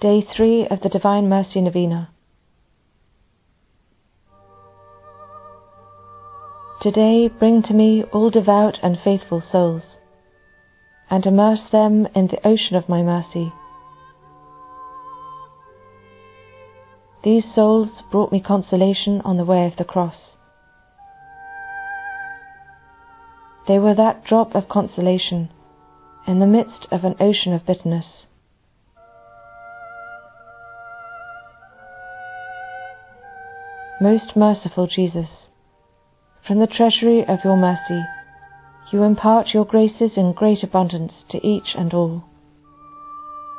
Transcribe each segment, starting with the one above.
Day 3 of the Divine Mercy Novena. Today bring to me all devout and faithful souls, and immerse them in the ocean of my mercy. These souls brought me consolation on the way of the cross. They were that drop of consolation in the midst of an ocean of bitterness. Most merciful Jesus, from the treasury of your mercy, you impart your graces in great abundance to each and all.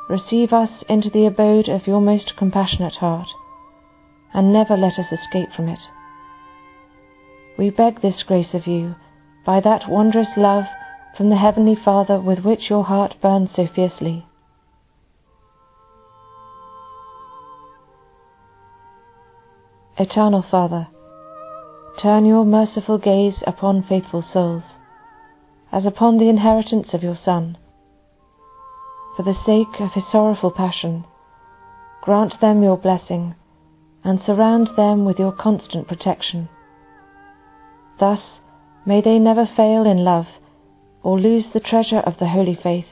Receive us into the abode of your most compassionate heart, and never let us escape from it. We beg this grace of you by that wondrous love from the Heavenly Father with which your heart burns so fiercely. Eternal Father, turn your merciful gaze upon faithful souls, as upon the inheritance of your Son. For the sake of his sorrowful passion, grant them your blessing and surround them with your constant protection. Thus may they never fail in love or lose the treasure of the holy faith,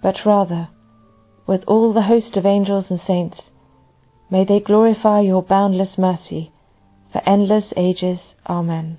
but rather, with all the host of angels and saints, may they glorify your boundless mercy for endless ages. Amen.